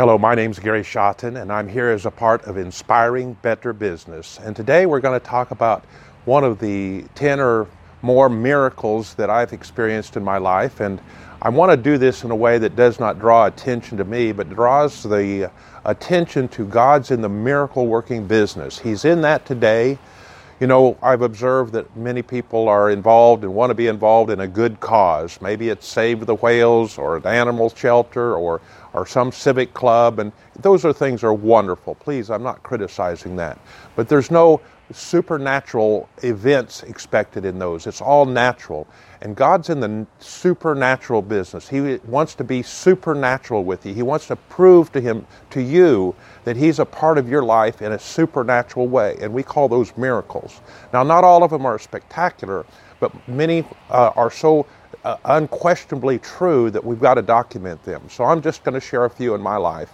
Hello, my name is Gary Shotton, and I'm here as a part of Inspiring Better Business. And today we're going to talk about one of the 10 or more miracles that I've experienced in my life. And I want to do this in a way that does not draw attention to me, but draws the attention to God's in the miracle working business. He's in that today. You know, I've observed that many people are involved and want to be involved in a good cause. Maybe it's Save the Whales or an animal shelter or, or some civic club, and those are things are wonderful. Please, I'm not criticizing that. But there's no supernatural events expected in those. It's all natural. And God's in the supernatural business. He wants to be supernatural with you. He wants to prove to him to you that he's a part of your life in a supernatural way. And we call those miracles. Now not all of them are spectacular, but many uh, are so uh, unquestionably true that we've got to document them. So I'm just going to share a few in my life.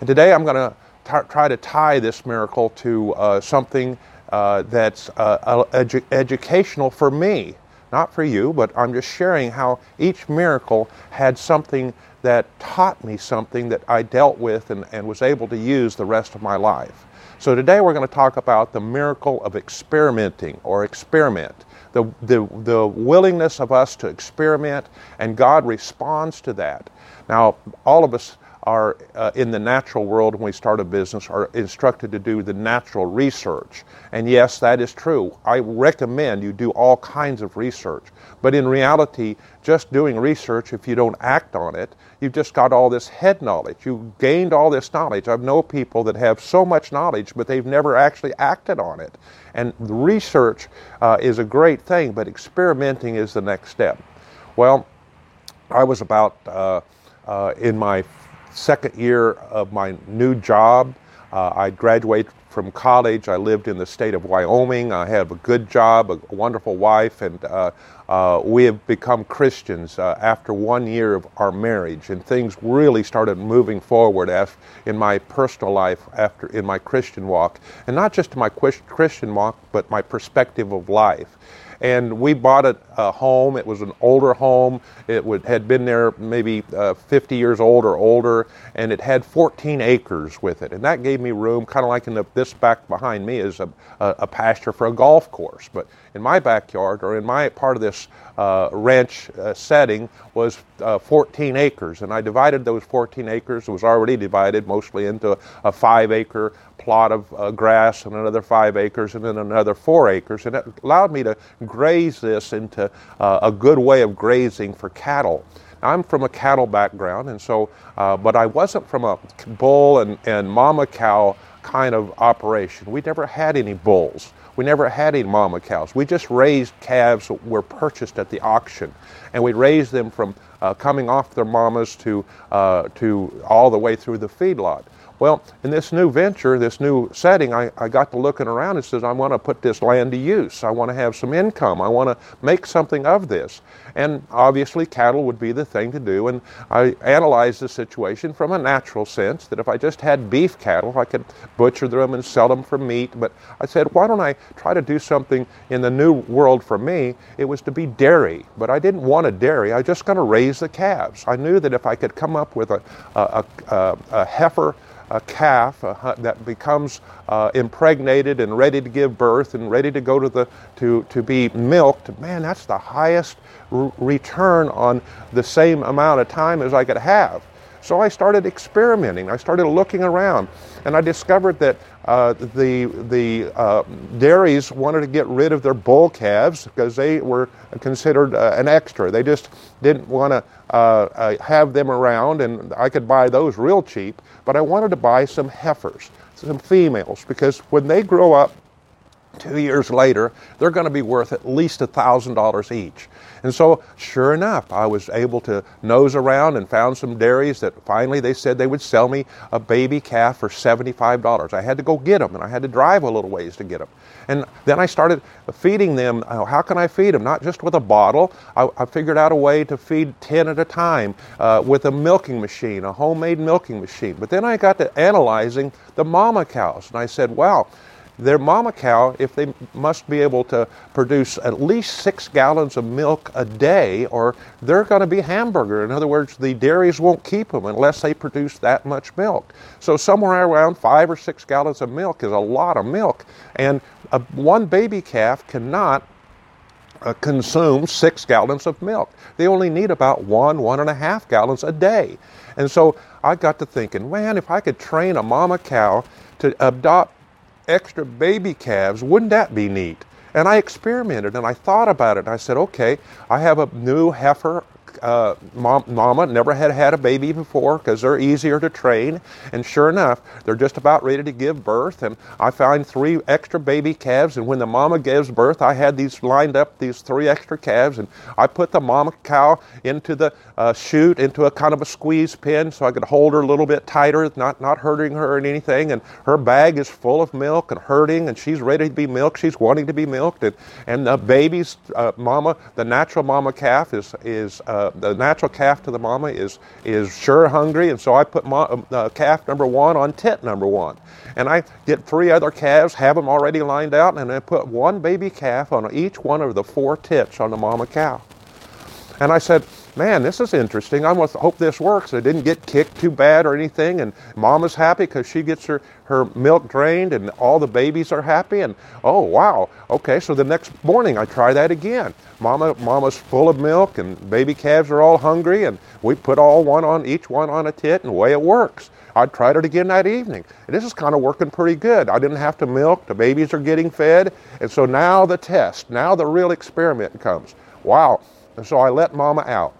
And today I'm going to t- try to tie this miracle to uh, something uh, that's uh, edu- educational for me, not for you, but I'm just sharing how each miracle had something that taught me something that I dealt with and, and was able to use the rest of my life. So today we're going to talk about the miracle of experimenting or experiment. The, the, the willingness of us to experiment, and God responds to that. Now, all of us are uh, in the natural world when we start a business are instructed to do the natural research. And yes, that is true. I recommend you do all kinds of research. But in reality, just doing research, if you don't act on it, you've just got all this head knowledge. You've gained all this knowledge. I've known people that have so much knowledge, but they've never actually acted on it. And research uh, is a great thing, but experimenting is the next step. Well, I was about uh, uh in my second year of my new job. Uh, I graduated from college. I lived in the state of Wyoming. I have a good job, a wonderful wife, and uh, uh, we have become Christians uh, after one year of our marriage. And things really started moving forward in my personal life after in my Christian walk, and not just my Christian walk, but my perspective of life and we bought a, a home. It was an older home. It would, had been there maybe uh, 50 years old or older, and it had 14 acres with it. And that gave me room, kind of like in the, this back behind me is a, a, a pasture for a golf course. But in my backyard or in my part of this uh, ranch uh, setting was uh, 14 acres, and I divided those 14 acres. It was already divided mostly into a five acre plot of uh, grass and another five acres and then another four acres, and it allowed me to graze this into uh, a good way of grazing for cattle. Now, I'm from a cattle background, and so, uh, but I wasn't from a bull and, and mama cow kind of operation. We never had any bulls. We never had any mama cows. We just raised calves that were purchased at the auction, and we raised them from uh, coming off their mamas to uh, to all the way through the feedlot. Well, in this new venture, this new setting, I, I got to looking around and says, I want to put this land to use. I want to have some income. I want to make something of this. And obviously, cattle would be the thing to do. And I analyzed the situation from a natural sense that if I just had beef cattle, I could butcher them and sell them for meat. But I said, why don't I try to do something in the new world for me? It was to be dairy. But I didn't want a dairy. I was just got to raise the calves. I knew that if I could come up with a, a, a, a heifer a calf uh, that becomes uh, impregnated and ready to give birth and ready to go to the to to be milked, man, that's the highest r- return on the same amount of time as I could have. So I started experimenting. I started looking around, and I discovered that uh, the the uh, dairies wanted to get rid of their bull calves because they were considered uh, an extra. They just didn't want to uh, uh, have them around, and I could buy those real cheap. But I wanted to buy some heifers, some females, because when they grow up, two years later, they're going to be worth at least $1,000 each. And so, sure enough, I was able to nose around and found some dairies that finally they said they would sell me a baby calf for $75. I had to go get them, and I had to drive a little ways to get them. And then I started feeding them. Uh, how can I feed them? Not just with a bottle. I, I figured out a way to feed 10 at a time uh, with a milking machine, a homemade milking machine. But then I got to analyzing the mama cows, and I said, wow, their mama cow, if they must be able to produce at least six gallons of milk a day, or they're going to be hamburger. In other words, the dairies won't keep them unless they produce that much milk. So somewhere around five or six gallons of milk is a lot of milk, and a, one baby calf cannot uh, consume six gallons of milk. They only need about one, one and a half gallons a day. And so I got to thinking, man, if I could train a mama cow to adopt extra baby calves, wouldn't that be neat? And I experimented and I thought about it. And I said, okay, I have a new heifer uh, mom, mama never had had a baby before because they're easier to train. And sure enough, they're just about ready to give birth. And I found three extra baby calves. And when the mama gives birth, I had these lined up, these three extra calves. And I put the mama cow into the uh, chute, into a kind of a squeeze pen so I could hold her a little bit tighter, not, not hurting her or anything. And her bag is full of milk and hurting, and she's ready to be milked. She's wanting to be milked. And, and the baby's uh, mama, the natural mama calf, is, is uh, the natural calf to the mama is is sure hungry, and so I put ma- uh, calf number one on tit number one, and I get three other calves, have them already lined out, and I put one baby calf on each one of the four tits on the mama cow. And I said, man, this is interesting. I must hope this works. I didn't get kicked too bad or anything. And mama's happy because she gets her, her milk drained and all the babies are happy. And oh, wow. Okay, so the next morning I try that again. Mama, mama's full of milk and baby calves are all hungry. And we put all one on each one on a tit and away it works. I tried it again that evening. And this is kind of working pretty good. I didn't have to milk. The babies are getting fed. And so now the test, now the real experiment comes. Wow. And so I let mama out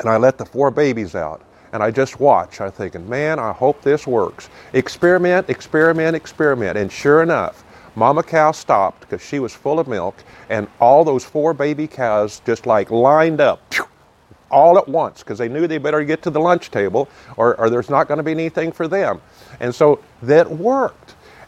and I let the four babies out. And I just watch. I'm thinking, man, I hope this works. Experiment, experiment, experiment. And sure enough, Mama cow stopped because she was full of milk, and all those four baby cows just like lined up all at once because they knew they better get to the lunch table or, or there's not going to be anything for them. And so that worked.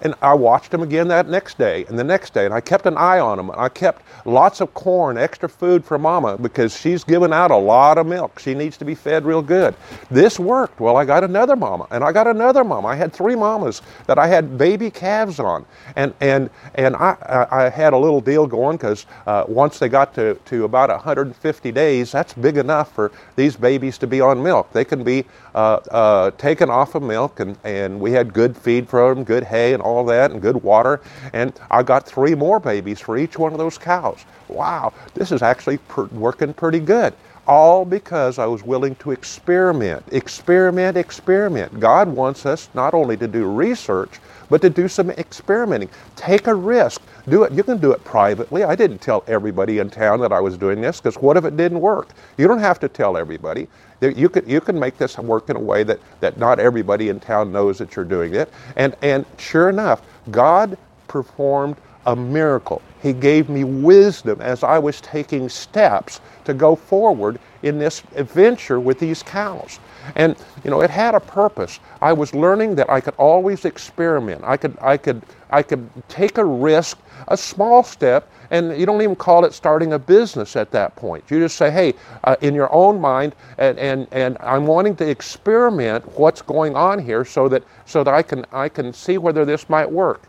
And I watched them again that next day and the next day, and I kept an eye on them. I kept lots of corn, extra food for Mama because she's giving out a lot of milk. She needs to be fed real good. This worked. Well, I got another Mama, and I got another Mama. I had three Mamas that I had baby calves on, and and and I I had a little deal going because uh, once they got to to about 150 days, that's big enough for these babies to be on milk. They can be uh, uh, taken off of milk, and and we had good feed for them, good hay, and all all that and good water. And I got three more babies for each one of those cows. Wow, this is actually per- working pretty good. All because I was willing to experiment, experiment, experiment. God wants us not only to do research, but to do some experimenting. Take a risk. Do it. You can do it privately. I didn't tell everybody in town that I was doing this because what if it didn't work? You don't have to tell everybody. You can, you can make this work in a way that, that not everybody in town knows that you're doing it. And, and sure enough, God performed a miracle. He gave me wisdom as I was taking steps to go forward in this adventure with these cows. And you know, it had a purpose. I was learning that I could always experiment. I could I could I could take a risk, a small step, and you don't even call it starting a business at that point. You just say, hey, uh, in your own mind, and, and, and I'm wanting to experiment what's going on here so that, so that I, can, I can see whether this might work.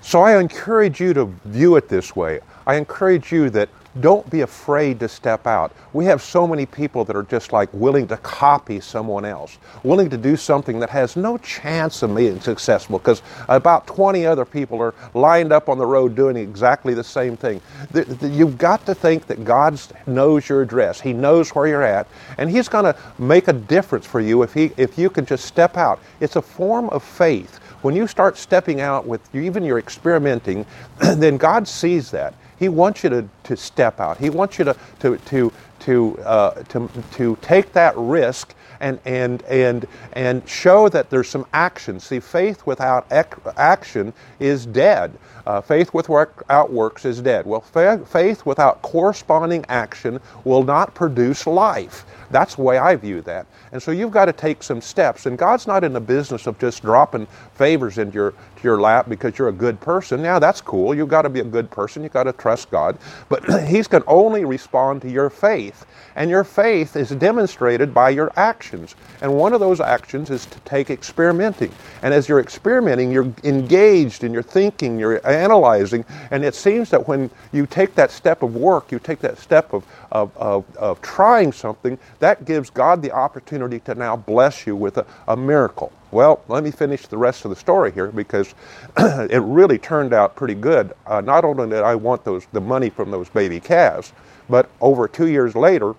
So I encourage you to view it this way. I encourage you that don't be afraid to step out. We have so many people that are just like willing to copy someone else, willing to do something that has no chance of being successful because about 20 other people are lined up on the road doing exactly the same thing. You've got to think that God knows your address. He knows where you're at, and He's going to make a difference for you if, he, if you can just step out. It's a form of faith. When you start stepping out with even your experimenting, then God sees that. He wants you to, to step out. He wants you to, to, to, to, uh, to, to take that risk and, and, and, and show that there's some action. See, faith without action is dead. Uh, faith without works is dead. Well, fa- faith without corresponding action will not produce life. That's the way I view that. And so you've got to take some steps. And God's not in the business of just dropping favors into your, to your lap because you're a good person. Yeah, that's cool. You've got to be a good person. You've got to trust God. But He's going to only respond to your faith. And your faith is demonstrated by your actions. And one of those actions is to take experimenting. And as you're experimenting, you're engaged in your thinking, you're analyzing. And it seems that when you take that step of work, you take that step of, of, of, of trying something, that gives God the opportunity to now bless you with a, a miracle. Well, let me finish the rest of the story here because it really turned out pretty good. Uh, not only did I want those the money from those baby calves, but over two years later,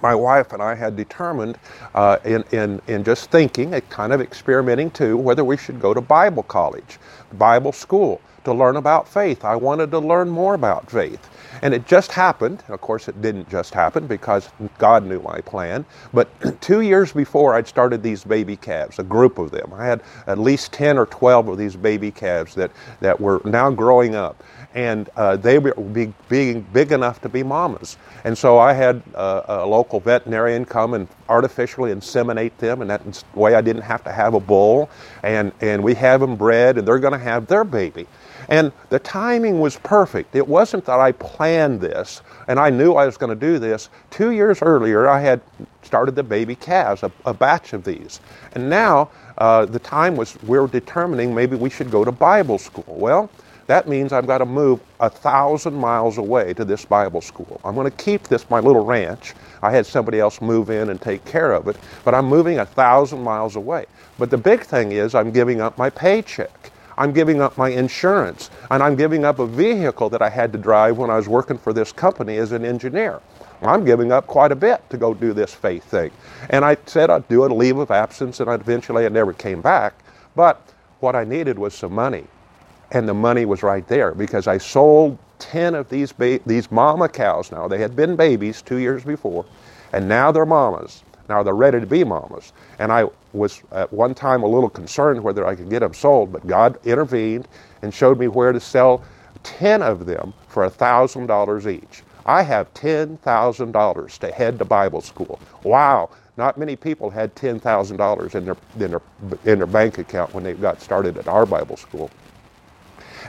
my wife and I had determined uh, in, in, in just thinking, kind of experimenting too, whether we should go to Bible college, Bible school to learn about faith. I wanted to learn more about faith. And it just happened. Of course, it didn't just happen because God knew my plan. But two years before I'd started these baby calves, a group of them, I had at least 10 or 12 of these baby calves that, that were now growing up. And uh, they were be, being big enough to be mamas. And so I had uh, a local veterinarian come and artificially inseminate them, and that way I didn't have to have a bull. And, and we have them bred, and they're going to have their baby. And the timing was perfect. It wasn't that I planned this and I knew I was going to do this. Two years earlier, I had started the baby calves, a, a batch of these. And now uh, the time was We're determining maybe we should go to Bible school. Well, that means I've got to move a thousand miles away to this Bible school. I'm going to keep this, my little ranch. I had somebody else move in and take care of it, but I'm moving a thousand miles away. But the big thing is I'm giving up my paycheck. I'm giving up my insurance, and I'm giving up a vehicle that I had to drive when I was working for this company as an engineer. I'm giving up quite a bit to go do this faith thing. And I said I'd do a leave of absence, and eventually I never came back. But what I needed was some money. And the money was right there because I sold 10 of these, ba- these mama cows now. They had been babies two years before, and now they're mamas. Now they're ready to be mamas. And I was at one time a little concerned whether I could get them sold, but God intervened and showed me where to sell 10 of them for $1,000 each. I have $10,000 to head to Bible school. Wow, not many people had $10,000 in their, in, their, in their bank account when they got started at our Bible school.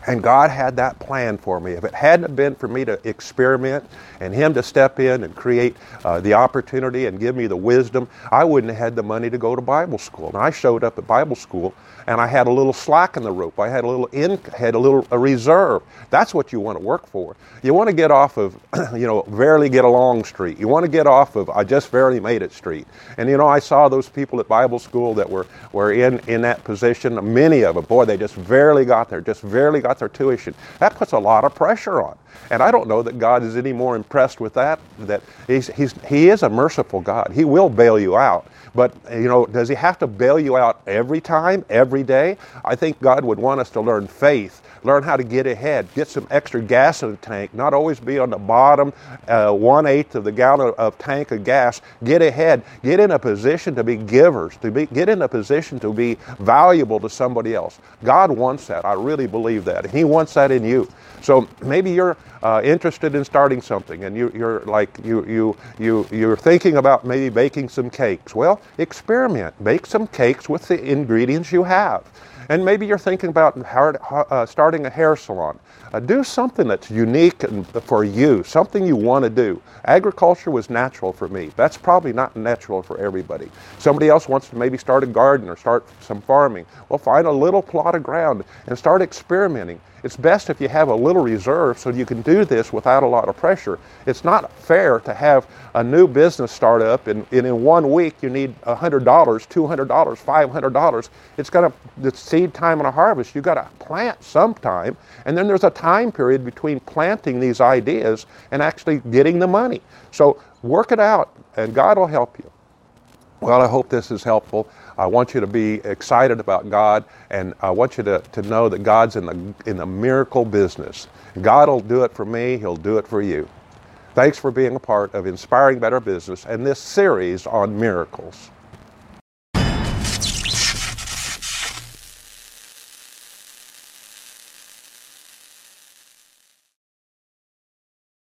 And God had that plan for me. If it hadn't been for me to experiment and Him to step in and create uh, the opportunity and give me the wisdom, I wouldn't have had the money to go to Bible school. And I showed up at Bible school and I had a little slack in the rope. I had a little in, had a little a reserve. That's what you want to work for. You want to get off of, you know, barely get along street. You want to get off of I just barely made it street. And you know, I saw those people at Bible school that were were in in that position. Many of them, boy, they just barely got there, just barely got their tuition. That puts a lot of pressure on. And I don't know that God is any more impressed with that. That he's, he's, He is a merciful God. He will bail you out. But, you know, does He have to bail you out every time, every day? I think God would want us to learn faith learn how to get ahead, get some extra gas in the tank, not always be on the bottom uh, one eighth of the gallon of tank of gas. Get ahead, get in a position to be givers, to be, get in a position to be valuable to somebody else. God wants that. I really believe that. He wants that in you. So maybe you're uh, interested in starting something and you, you're like you, you, you, you're thinking about maybe baking some cakes. Well, experiment. Bake some cakes with the ingredients you have. And maybe you're thinking about uh, starting a hair salon. Uh, do something that's unique for you, something you want to do. Agriculture was natural for me. That's probably not natural for everybody. Somebody else wants to maybe start a garden or start some farming. Well, find a little plot of ground and start experimenting. It's best if you have a little reserve so you can do this without a lot of pressure. It's not fair to have a new business start up and, and in one week you need $100, $200, $500. It's got to, the seed time and a harvest, you've got to plant sometime. And then there's a time period between planting these ideas and actually getting the money. So work it out and God will help you. Well, I hope this is helpful. I want you to be excited about God, and I want you to, to know that God's in the, in the miracle business. God will do it for me, He'll do it for you. Thanks for being a part of Inspiring Better Business and this series on miracles.